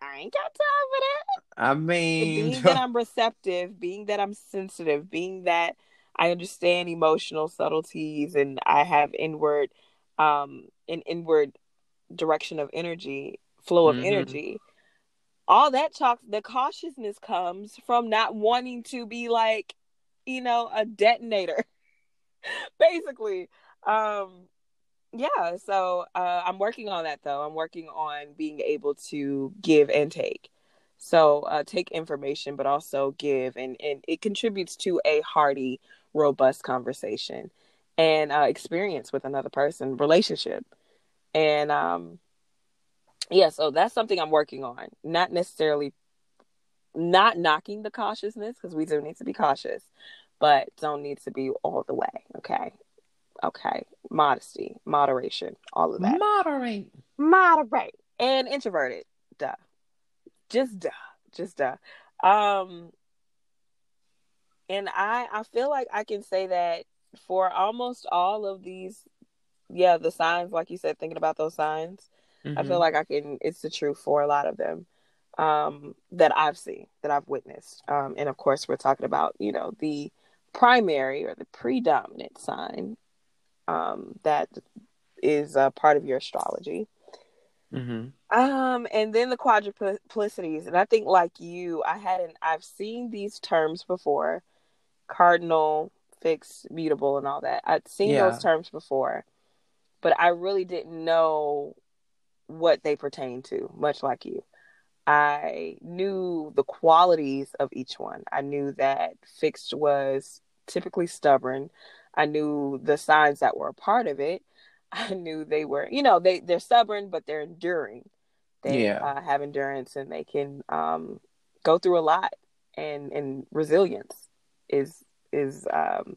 I ain't got time for that. I mean, being that I'm receptive, being that I'm sensitive, being that I understand emotional subtleties and I have inward um an inward direction of energy, flow of Mhm. energy. All that talk the cautiousness comes from not wanting to be like, you know, a detonator. Basically. Um yeah, so uh, I'm working on that though. I'm working on being able to give and take. So uh, take information, but also give, and and it contributes to a hearty, robust conversation and uh, experience with another person, relationship, and um, yeah. So that's something I'm working on. Not necessarily not knocking the cautiousness because we do need to be cautious, but don't need to be all the way. Okay, okay. Modesty, moderation, all of that moderate. moderate and introverted duh just duh just duh um and i i feel like i can say that for almost all of these yeah the signs like you said thinking about those signs i feel Mhm. like i can it's the truth for a lot of them um that i've seen that i've witnessed um and of course we're talking about you know the primary or the predominant sign um that is a part of your astrology Mm-hmm. Um, and then the quadruplicities, and I think like you, I hadn't. I've seen these terms before: cardinal, fixed, mutable, and all that. I'd seen Yeah. those terms before, but I really didn't know what they pertain to. Much like you, I knew the qualities of each one. I knew that fixed was typically stubborn. I knew the signs that were a part of it. I knew they were, you know, they they're stubborn, but they're enduring. They Yeah. uh, have endurance and they can um, go through a lot. And and resilience is is um,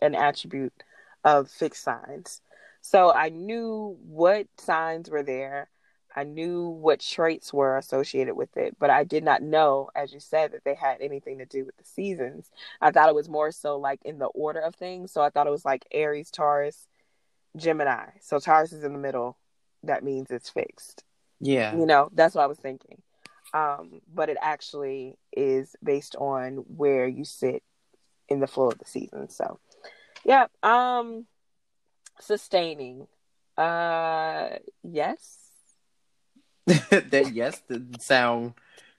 an attribute of fixed signs. So I knew what signs were there. I knew what traits were associated with it, but I did not know, as you said, that they had anything to do with the seasons. I thought it was more so like in the order of things. So I thought it was like Aries, Taurus, Gemini. So Taurus is in the middle. That means it's fixed. Yeah. You know, that's what I was thinking. Um, but it actually is based on where you sit in the flow of the season. So, yeah. Um, sustaining. Uh, yes. that yes didn't sound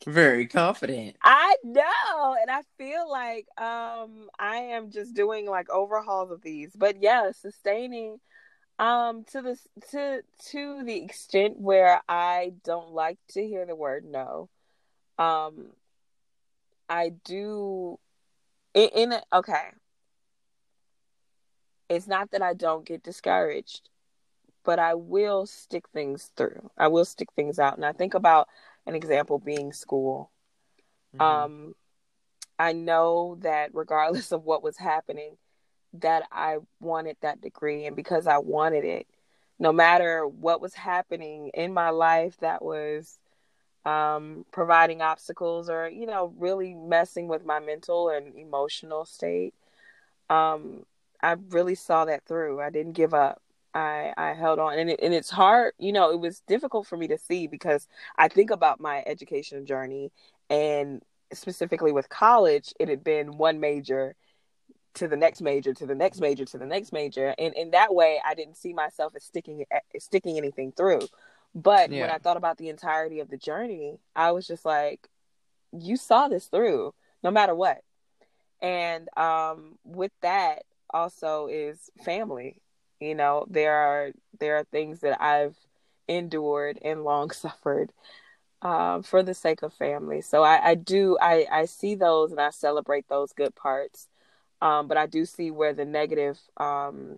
very confident. I know, and I feel like um I am just doing like overhauls of these. But yeah, sustaining um to the to to the extent where I don't like to hear the word no. Um I do in, in a, okay. It's not that I don't get discouraged, but I will stick things through. I will stick things out. And I think about an example being school. Mhm. Um, I know that regardless of what was happening, that I wanted that degree, and because I wanted it, no matter what was happening in my life that was um, providing obstacles or you know really messing with my mental and emotional state, um, I really saw that through. I didn't give up. I I held on, and it, and it's hard. You know, it was difficult for me to see because I think about my education journey and specifically with college, it had been one major to the next major to the next major to the next major, and in that way, I didn't see myself as sticking as sticking anything through. But when I thought about the entirety of the journey, I was just like, "You saw this through, no matter what." And um, with that, also is family. You know, there are there are things that I've endured and long suffered um, for the sake of family. So I, I do I, I see those and I celebrate those good parts. Um, but I do see where the negative um,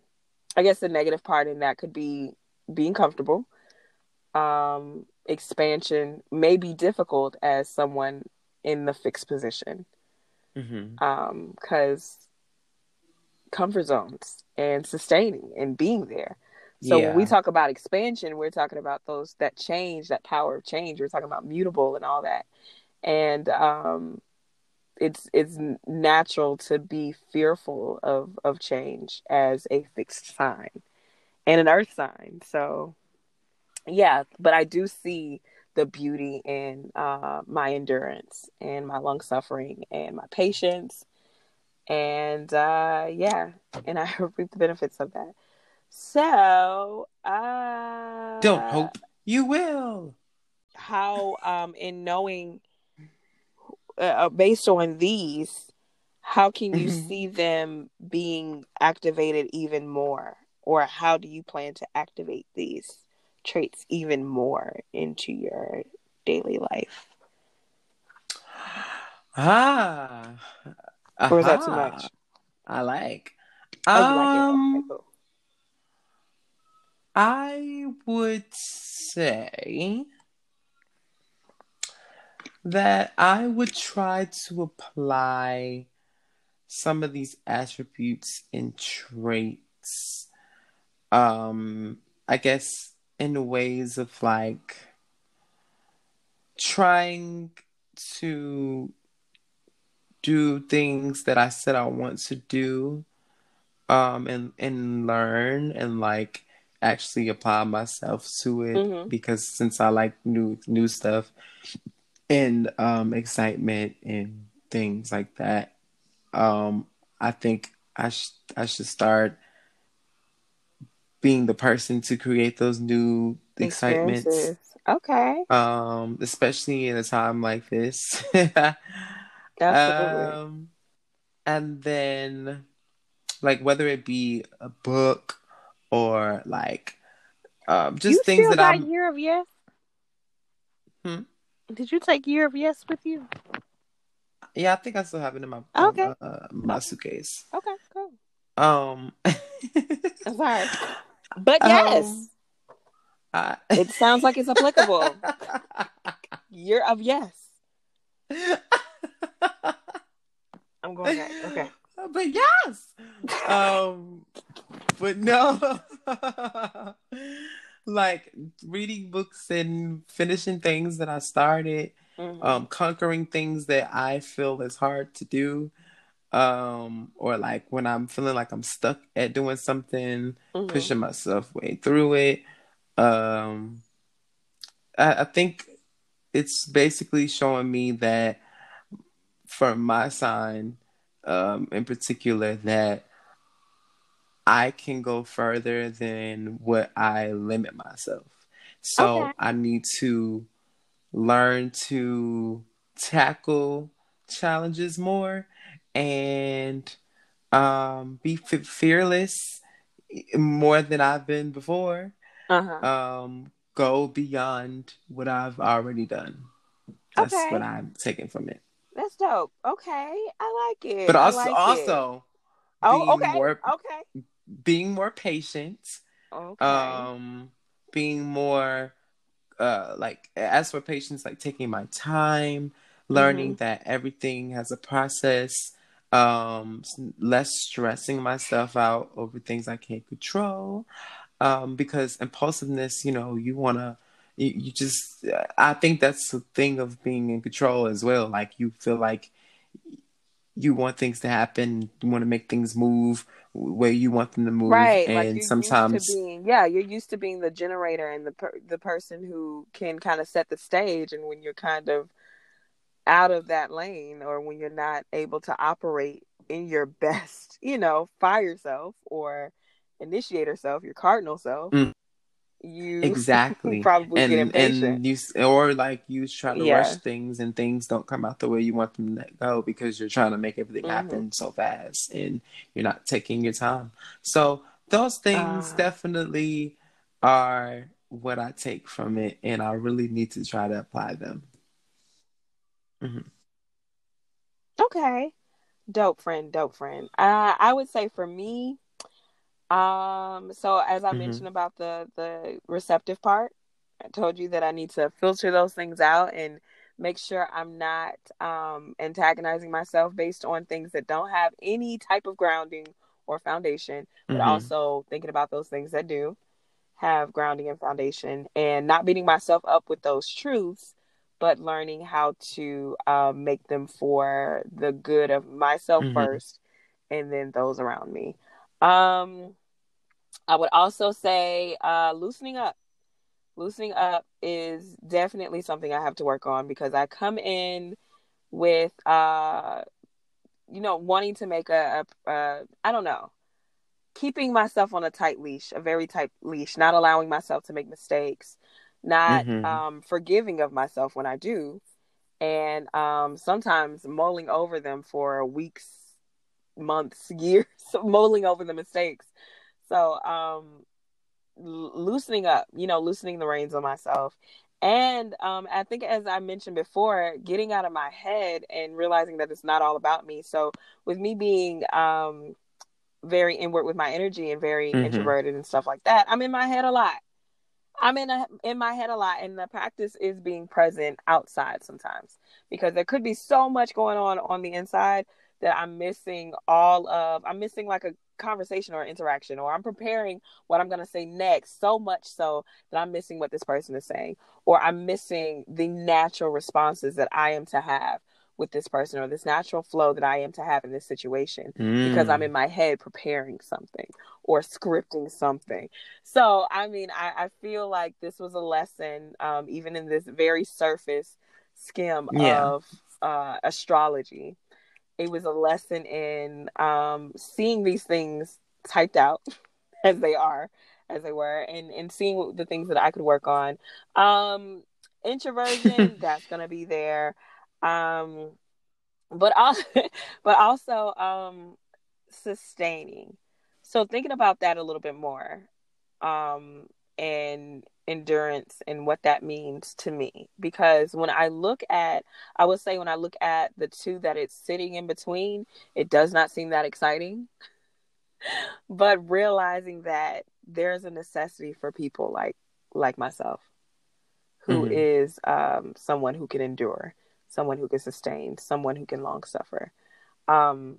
I guess the negative part in that could be being comfortable. Um, expansion may be difficult as someone in the fixed position. Mhm. um because comfort zones and sustaining and being there. So when we talk about expansion we're talking about those that change that power of change. We're talking about mutable and all that. And um it's it's natural to be fearful of of change as a fixed sign and an earth sign. So yeah but i do see the beauty in uh, my endurance and my long suffering and my patience and uh, yeah and i reap the benefits of that so uh Don't hope you will. how um in knowing uh, based on these how can you Mhm. see them being activated even more or how do you plan to activate these traits even more into your daily life Ah. or is that too much I like. oh like Um, cool. I would say that I would try to apply some of these attributes and traits, um, I guess, in ways of like trying to do things that I said I want to do, um, and and learn and like actually apply myself to it Mhm. because since I like new new stuff and um excitement and things like that, um, I think I sh- I should start being the person to create those new excitements. Okay. Um, especially in a time like this. Absolutely. Um, and then, like, whether it be a book or like um, just you things that I'm. Year of Yes? Hmm? Did you take Year of Yes with you? Yeah, I think I still have it in my Okay. uh, my suitcase. Okay, cool. Um, I'm sorry. But yes, Um, I... it sounds like it's applicable. Year of Yes. I'm going back. Okay. but yes. Um, but no. like reading books and finishing things that I started, Mhm. um, conquering things that I feel is hard to do, um, or like when I'm feeling like I'm stuck at doing something, Mhm. pushing myself way through it. Um, I, I think it's basically showing me that for my sign, um, in particular, that I can go further than what I limit myself. So Okay. I need to learn to tackle challenges more and um, be f- fearless more than I've been before. Uh-huh. Um, go beyond what I've already done. That's Okay. what I'm taking from it. That's dope. Okay. I like it. But also, like it. also Oh, being okay. more Okay. being more patient, Okay. um, being more uh, like as for patience, like taking my time, learning Mm-hmm. that everything has a process, um, less stressing myself out over things I can't control, um, because impulsiveness, you know, you wanna. You, you just, I think that's the thing of being in control as well. Like you feel like you want things to happen, you want to make things move where you want them to move, right. and like you're sometimes used to being yeah, you're used to being the generator and the per- the person who can kind of set the stage and when you're kind of out of that lane or when you're not able to operate in your best, you know, fire self or initiator self, your cardinal self, Mm. you exactly probably and get impatient. and you or like you try to Yeah. rush things and things don't come out the way you want them to go because you're trying to make everything Mhm. happen so fast and you're not taking your time so those things Ah. definitely are what i take from it and i really need to try to apply them Okay. Dope friend, dope friend. Uh, I would say for me, um, so as I Mhm. mentioned about the the receptive part, I told you that I need to filter those things out and make sure I'm not um antagonizing myself based on things that don't have any type of grounding or foundation, but Mhm. also thinking about those things that do have grounding and foundation and not beating myself up with those truths but learning how to um, make them for the good of myself Mhm. first and then those around me um, i would also say uh, loosening up loosening up is definitely something i have to work on because i come in with uh, you know wanting to make a, a, a i don't know keeping myself on a tight leash, a very tight leash, not allowing myself to make mistakes, not Mhm. um, forgiving of myself when I do, and um, sometimes mulling over them for weeks, months, years, mulling over the mistakes. So, um, l- loosening up, you know, loosening the reins on myself. And um, I think, as I mentioned before, getting out of my head and realizing that it's not all about me. So, with me being um, very inward with my energy and very Mhm. introverted and stuff like that, I'm in my head a lot. I'm in a, in my head a lot, and the practice is being present outside sometimes because there could be so much going on on the inside that I'm missing all of. I'm missing like a conversation or interaction, or I'm preparing what I'm going to say next so much so that I'm missing what this person is saying, or I'm missing the natural responses that I am to have with this person, or this natural flow that I am to have in this situation because Mm. I'm in my head preparing something or scripting something. So, I mean, I, I feel like this was a lesson, um, even in this very surface skim Yeah. of uh, astrology. It was a lesson in um, seeing these things typed out as they are as they were, and and seeing the things that I could work on. Um, introversion, that's gonna be there. Um, but also, but also um, sustaining. So thinking about that a little bit more, um, and endurance and what that means to me. Because when I look at, I would say when I look at the two that it's sitting in between, it does not seem that exciting. but realizing that there's a necessity for people like like myself who mm-hmm. is um, someone who can endure someone who can sustain someone who can long suffer um,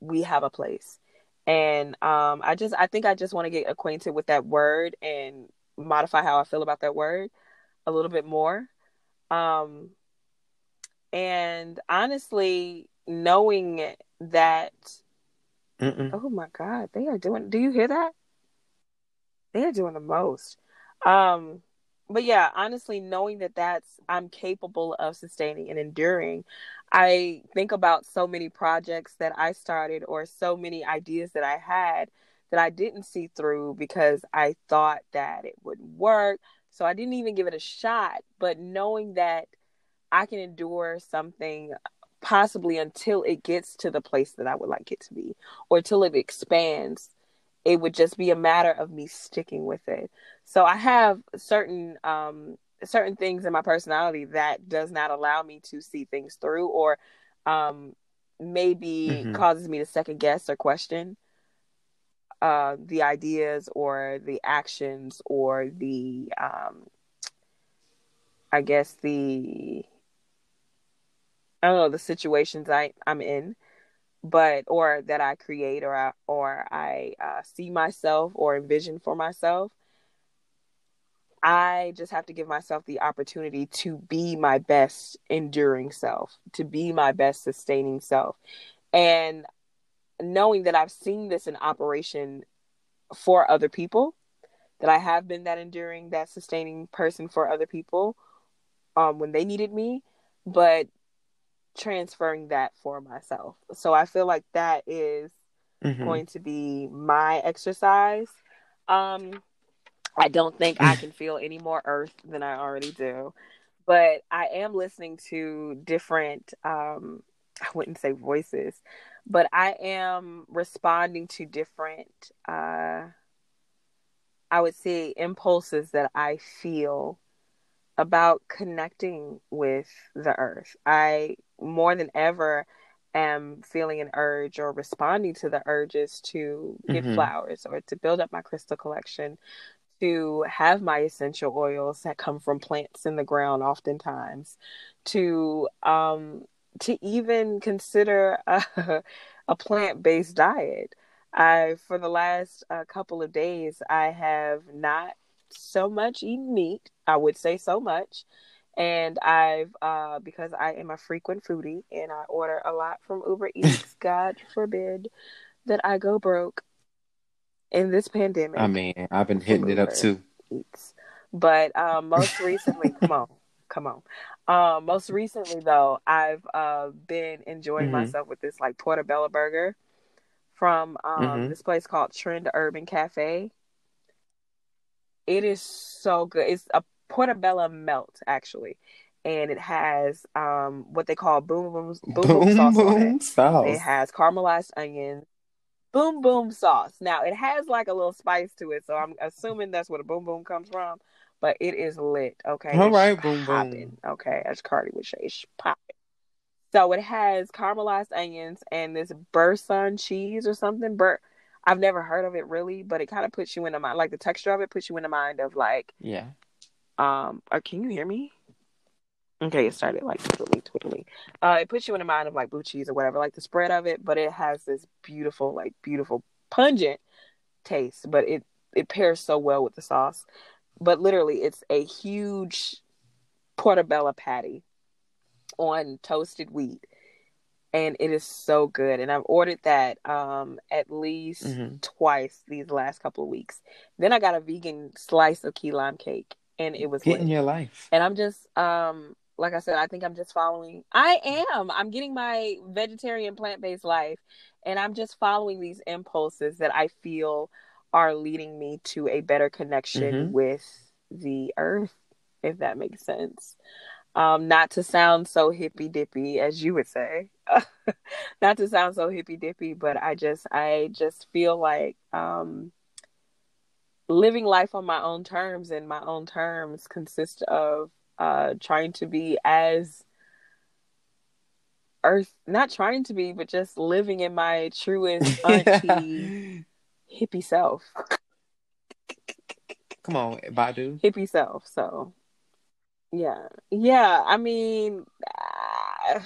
we have a place and um, i just i think i just want to get acquainted with that word and modify how i feel about that word a little bit more um, and honestly knowing that Mm-mm. Oh my God, they are doing. Do you hear that? They are doing the most. Um, but yeah, honestly, knowing that that's I'm capable of sustaining and enduring, I think about so many projects that I started or so many ideas that I had that I didn't see through because I thought that it would work. So I didn't even give it a shot. But knowing that I can endure something possibly until it gets to the place that I would like it to be or until it expands. It would just be a matter of me sticking with it. So I have certain um certain things in my personality that does not allow me to see things through or um maybe mm-hmm. causes me to second guess or question uh the ideas or the actions or the um I guess the I don't know the situations I I'm in, but or that I create or I, or I uh, see myself or envision for myself. I just have to give myself the opportunity to be my best enduring self, to be my best sustaining self. And knowing that I've seen this in operation for other people, that I have been that enduring, that sustaining person for other people um, when they needed me, but transferring that for myself. So I feel like that is mm-hmm. going to be my exercise. Um I don't think I can feel any more earth than I already do. But I am listening to different um I wouldn't say voices, but I am responding to different uh I would say impulses that I feel about connecting with the earth. I more than ever am feeling an urge or responding to the urges to get mm-hmm. flowers or to build up my crystal collection, to have my essential oils that come from plants in the ground oftentimes, to um to even consider a, a plant-based diet. I for the last uh, couple of days I have not so much eaten meat. I would say so much. And I've uh because I am a frequent foodie and I order a lot from Uber Eats, God forbid that I go broke in this pandemic. I mean, I've been hitting it up too. Eats. But um most recently, come on, come on. Um most recently though, I've uh been enjoying mm-hmm. myself with this like portobello burger from um mm-hmm. this place called Trend Urban Cafe. It is so good. It's a portobello melt actually, and it has um what they call boom boom boom boom, sauce. Boom it. sauce. It has caramelized onions, boom boom sauce. Now it has like a little spice to it, so I'm assuming that's where the boom boom comes from. But it is lit. Okay. All it's right, boom popping. boom. Okay, as Cardi would say, it's popping. So it has caramelized onions and this Boursin cheese or something. Bur- I've never heard of it really, but it kind of puts you in the mind, like the texture of it puts you in the mind of like, yeah. Um, or uh, can you hear me? Okay, it started like twiddly twiddly. Uh, it puts you in the mind of like blue cheese or whatever, like the spread of it, but it has this beautiful, like beautiful, pungent taste. But it it pairs so well with the sauce. But literally, it's a huge portobello patty on toasted wheat and it is so good. And I've ordered that um, at least mm-hmm. twice these last couple of weeks. Then I got a vegan slice of key lime cake, and it was getting your life. And I'm just, um, like I said, I think I'm just following. I am. I'm getting my vegetarian plant based life, and I'm just following these impulses that I feel are leading me to a better connection Mhm. with the earth, if that makes sense. Um, not to sound so hippy dippy as you would say, not to sound so hippy dippy, but I just, I just feel like, um, living life on my own terms and my own terms consist of, uh, trying to be as earth, not trying to be, but just living in my truest auntie hippie self. Come on, Badu. hippie self. So, yeah, yeah. I mean, uh,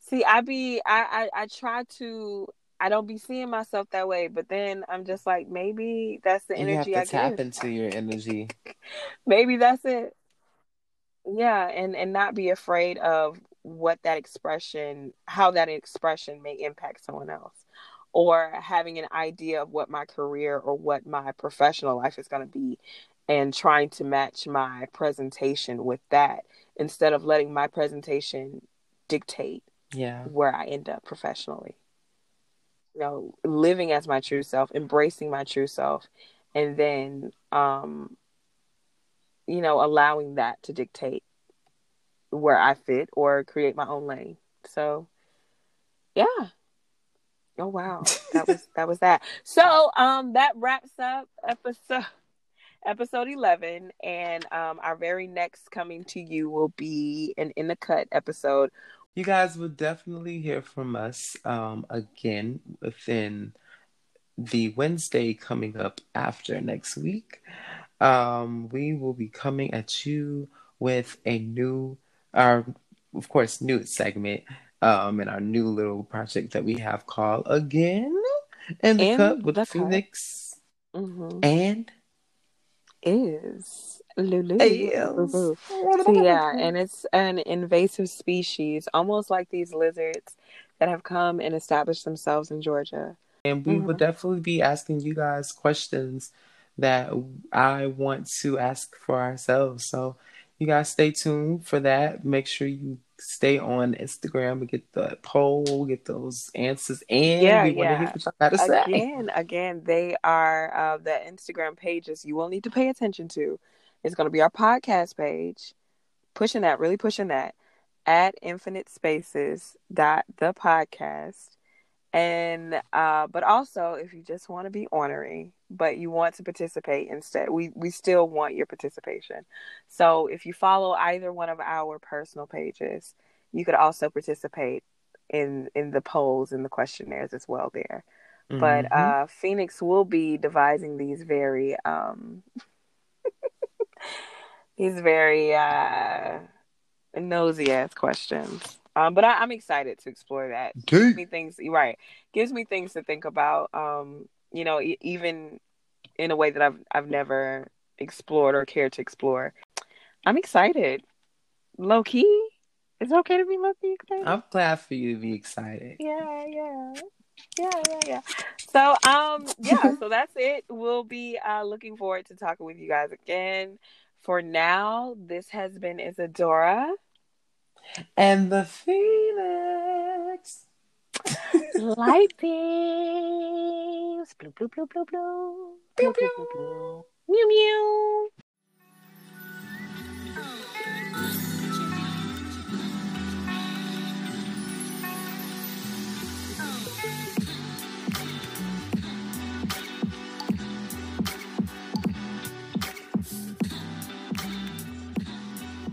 see, I be, I, I, I try to. I don't be seeing myself that way, but then I'm just like, maybe that's the You have energy to I tap give. into your energy. Maybe that's it. Yeah, and and not be afraid of what that expression, how that expression may impact someone else, or having an idea of what my career or what my professional life is going to be, and trying to match my presentation with that instead of letting my presentation dictate Yeah. where I end up professionally. You know, living as my true self, embracing my true self, and then um you know, allowing that to dictate where I fit or create my own lane. So, yeah. Oh wow, that was that was that. So, um, that wraps up episode episode eleven, and um, our very next coming to you will be an in the cut episode. You guys will definitely hear from us um, again within the Wednesday coming up after next week. Um, we will be coming at you with a new, our of course, new segment um, in our new little project that we have called Again in the Cut with the Phoenix Mm-hmm. and Is Lulu. Yes. So yeah, and it's an invasive species, almost like these lizards that have come and established themselves in Georgia. And we will Mhm. definitely be asking you guys questions that I want to ask for ourselves. So you guys stay tuned for that. Make sure you stay on Instagram and get the poll, get those answers, and Yeah, we want to yeah. hear what y'all got to say. Again, again, they are uh, the Instagram pages you will need to pay attention to. It's going to be our podcast page, pushing that, really pushing that, at infinite spaces dot the podcast. And uh, but also if you just want to be ornery, but you want to participate instead, we we still want your participation. So if you follow either one of our personal pages, you could also participate in in the polls and the questionnaires as well there. But Mhm. uh, Phoenix will be devising these very um, these very uh, nosy ass questions. Um, but I, I'm excited to explore that. Gives me things right. Gives me things to think about. Um, you know, e- even in a way that I've I've never explored or cared to explore. I'm excited. Low key. It's okay to be low key excited. I'm glad for you to be excited. Yeah, yeah. Yeah, yeah, yeah. So um yeah, so that's it. We'll be uh looking forward to talking with you guys again. For now, this has been Isadora. And the Phoenix. Light beams. Blue, blue, blue, blue, blue. Pew, Blue, blue, pew. blue, blue. Mew, mew.